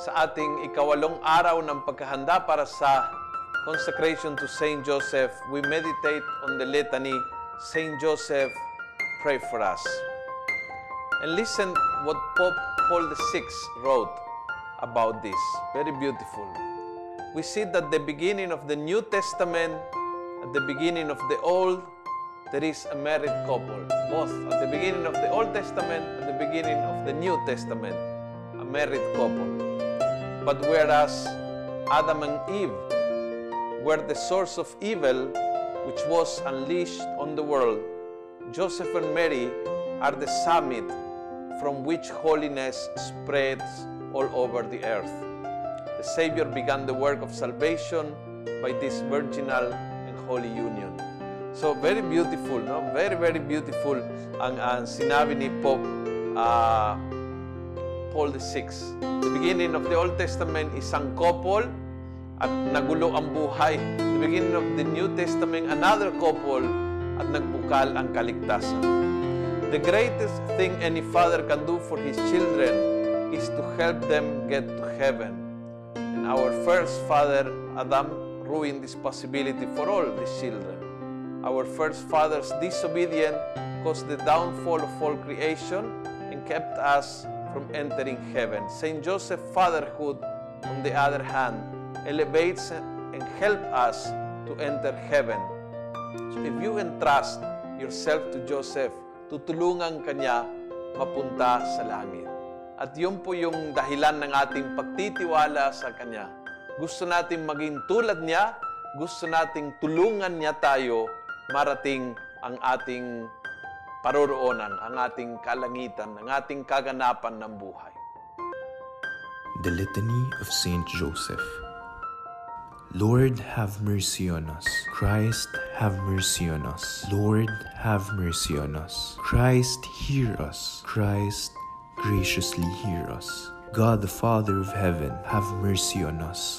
sa ating ikawalong araw ng pagkahanda para sa consecration to Saint Joseph, we meditate on the litany, Saint Joseph, pray for us. And listen what Pope Paul VI wrote about this. Very beautiful. We see that the beginning of the New Testament, at the beginning of the Old, there is a married couple. Both at the beginning of the Old Testament and the beginning of the New Testament, a married couple. But whereas Adam and Eve were the source of evil which was unleashed on the world, Joseph and Mary are the summit from which holiness spreads all over the earth. The Savior began the work of salvation by this virginal and holy union. So very beautiful, no? Very very beautiful ang ang sinabi ni Pope uh, Paul VI. The beginning of the Old Testament isang couple at nagulo ang buhay. The beginning of the New Testament another couple at nagbukal ang kaligtasan. The greatest thing any father can do for his children is to help them get to heaven. And our first father, Adam, ruined this possibility for all these children. Our first father's disobedience caused the downfall of all creation and kept us from entering heaven. Saint Joseph fatherhood, on the other hand, elevates and helps us to enter heaven. So if you entrust yourself to Joseph, tutulungan kanya mapunta sa langit. At yun po yung dahilan ng ating pagtitiwala sa Kanya. Gusto nating maging tulad niya, gusto nating tulungan niya tayo marating ang ating paroroonan, ang ating kalangitan, ang ating kaganapan ng buhay. The Litany of Saint Joseph. Lord, have mercy on us. Christ, have mercy on us. Lord, have mercy on us. Christ, hear us. Christ, graciously hear us. God, the Father of heaven, have mercy on us.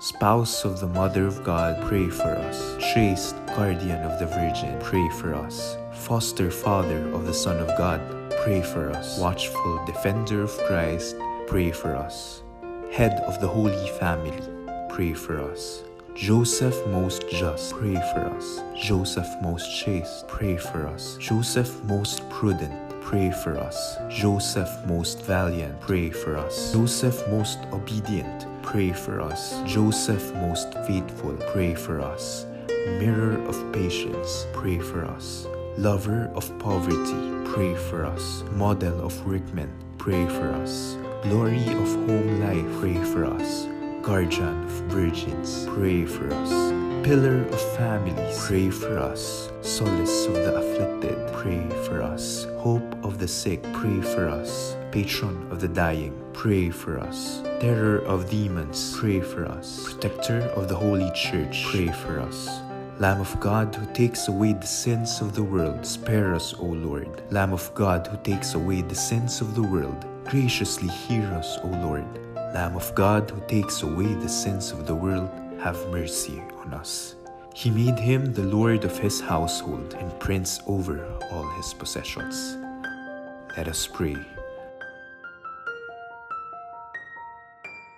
Spouse of the Mother of God, pray for us. Chaste Guardian of the Virgin, pray for us. Foster Father of the Son of God, pray for us. Watchful Defender of Christ, pray for us. Head of the Holy Family, pray for us. Joseph most just, pray for us. Joseph most chaste, pray for us. Joseph most prudent, pray for us. Joseph most valiant, pray for us. Joseph most obedient, pray for us. Joseph most faithful, pray for us. Mirror of patience, pray for us. Lover of poverty, pray for us. Model of workmen, pray for us. Glory of home life, pray for us. Guardian of virgins, pray for us. Pillar of families, pray for us. Solace of the afflicted, pray for us. Hope of the sick, pray for us. Patron of the dying, pray for us. Terror of demons, pray for us. Protector of the Holy Church, pray for us. Lamb of God who takes away the sins of the world, spare us, O Lord. Lamb of God who takes away the sins of the world, graciously hear us, O Lord. Lamb of God who takes away the sins of the world, have mercy on us. He made him the Lord of his household and prince over all his possessions. Let us pray.